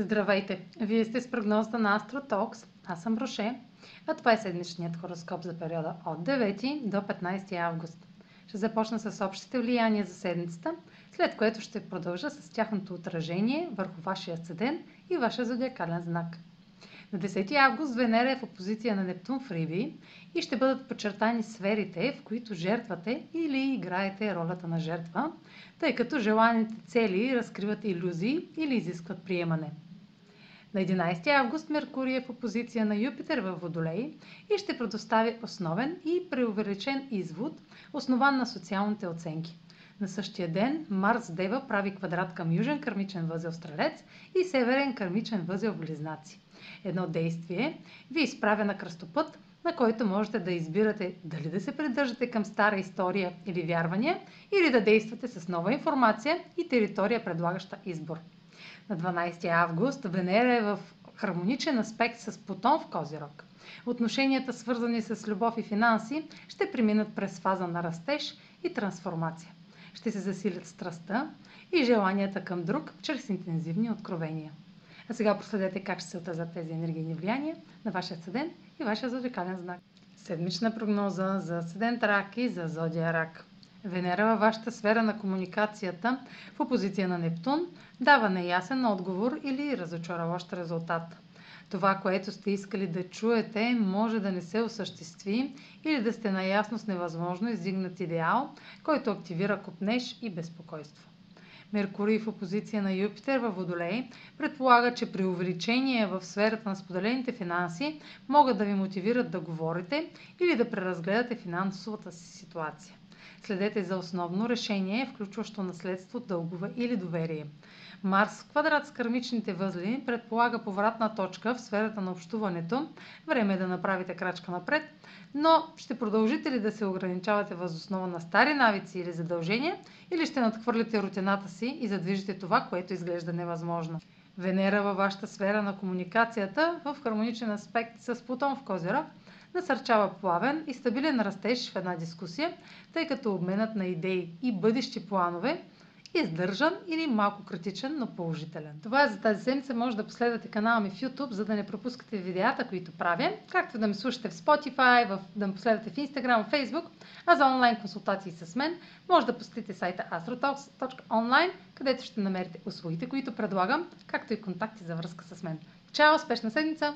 Здравейте! Вие сте с прогнозата на AstroTalks. Аз съм Роше, а това е седмичният хороскоп за периода от 9 до 15 август. Ще започна с общите влияния за седмицата, след което ще продължа с тяхното отражение върху вашия седен и вашия зодиакален знак. На 10 август Венера е в опозиция на Нептун в Риби и ще бъдат подчертани сферите, в които жертвате или играете ролята на жертва, тъй като желаните цели разкриват иллюзии или изискват приемане. На 11 август Меркурий е в опозиция на Юпитер във Водолей и ще предостави основен и преувеличен извод, основан на социалните оценки. На същия ден Марс Дева прави квадрат към южен кърмичен възел Стрелец и северен кърмичен възел Близнаци. Едно действие ви изправя на кръстопът, на който можете да избирате дали да се придържате към стара история или вярвания, или да действате с нова информация и територия, предлагаща избор. На 12 август Венера е в хармоничен аспект с Плутон в Козирог. Отношенията, свързани с любов и финанси, ще преминат през фаза на растеж и трансформация. Ще се засилят страстта и желанията към друг чрез интензивни откровения. А сега проследете как ще се отразят тези енергийни влияния на вашия седен и вашия зодиакален знак. Седмична прогноза за седен Рак и за зодия Рак. Венера във вашата сфера на комуникацията в опозиция на Нептун дава неясен отговор или разочароващ резултат. Това, което сте искали да чуете, може да не се осъществи или да сте наясно с невъзможно издигнат идеал, който активира купнеж и безпокойство. Меркурий в опозиция на Юпитер във Водолей предполага, че при увеличение в сферата на споделените финанси могат да ви мотивират да говорите или да преразгледате финансовата си ситуация. Следете за основно решение, включващо наследство, дългове или доверие. Марс в квадрат с кармичните възли предполага повратна точка в сферата на общуването. Време е да направите крачка напред, но ще продължите ли да се ограничавате възоснова на стари навици или задължения, или ще надхвърлите рутината си и задвижите това, което изглежда невъзможно. Венера във вашата сфера на комуникацията в хармоничен аспект с Плутон в Козирог насърчава плавен и стабилен растеж в една дискусия, тъй като обменът на идеи и бъдещи планове издържан или малко критичен, но положителен. Това е за тази седмица. Може да последвате канала ми в YouTube, за да не пропускате видеята, които правя, както да ме слушате в Spotify, в, да ме последвате в Instagram, в Facebook, а за онлайн консултации с мен може да посетите сайта astrotalks.online, където ще намерите услугите, които предлагам, както и контакти за връзка с мен. Чао! Успешна седмица!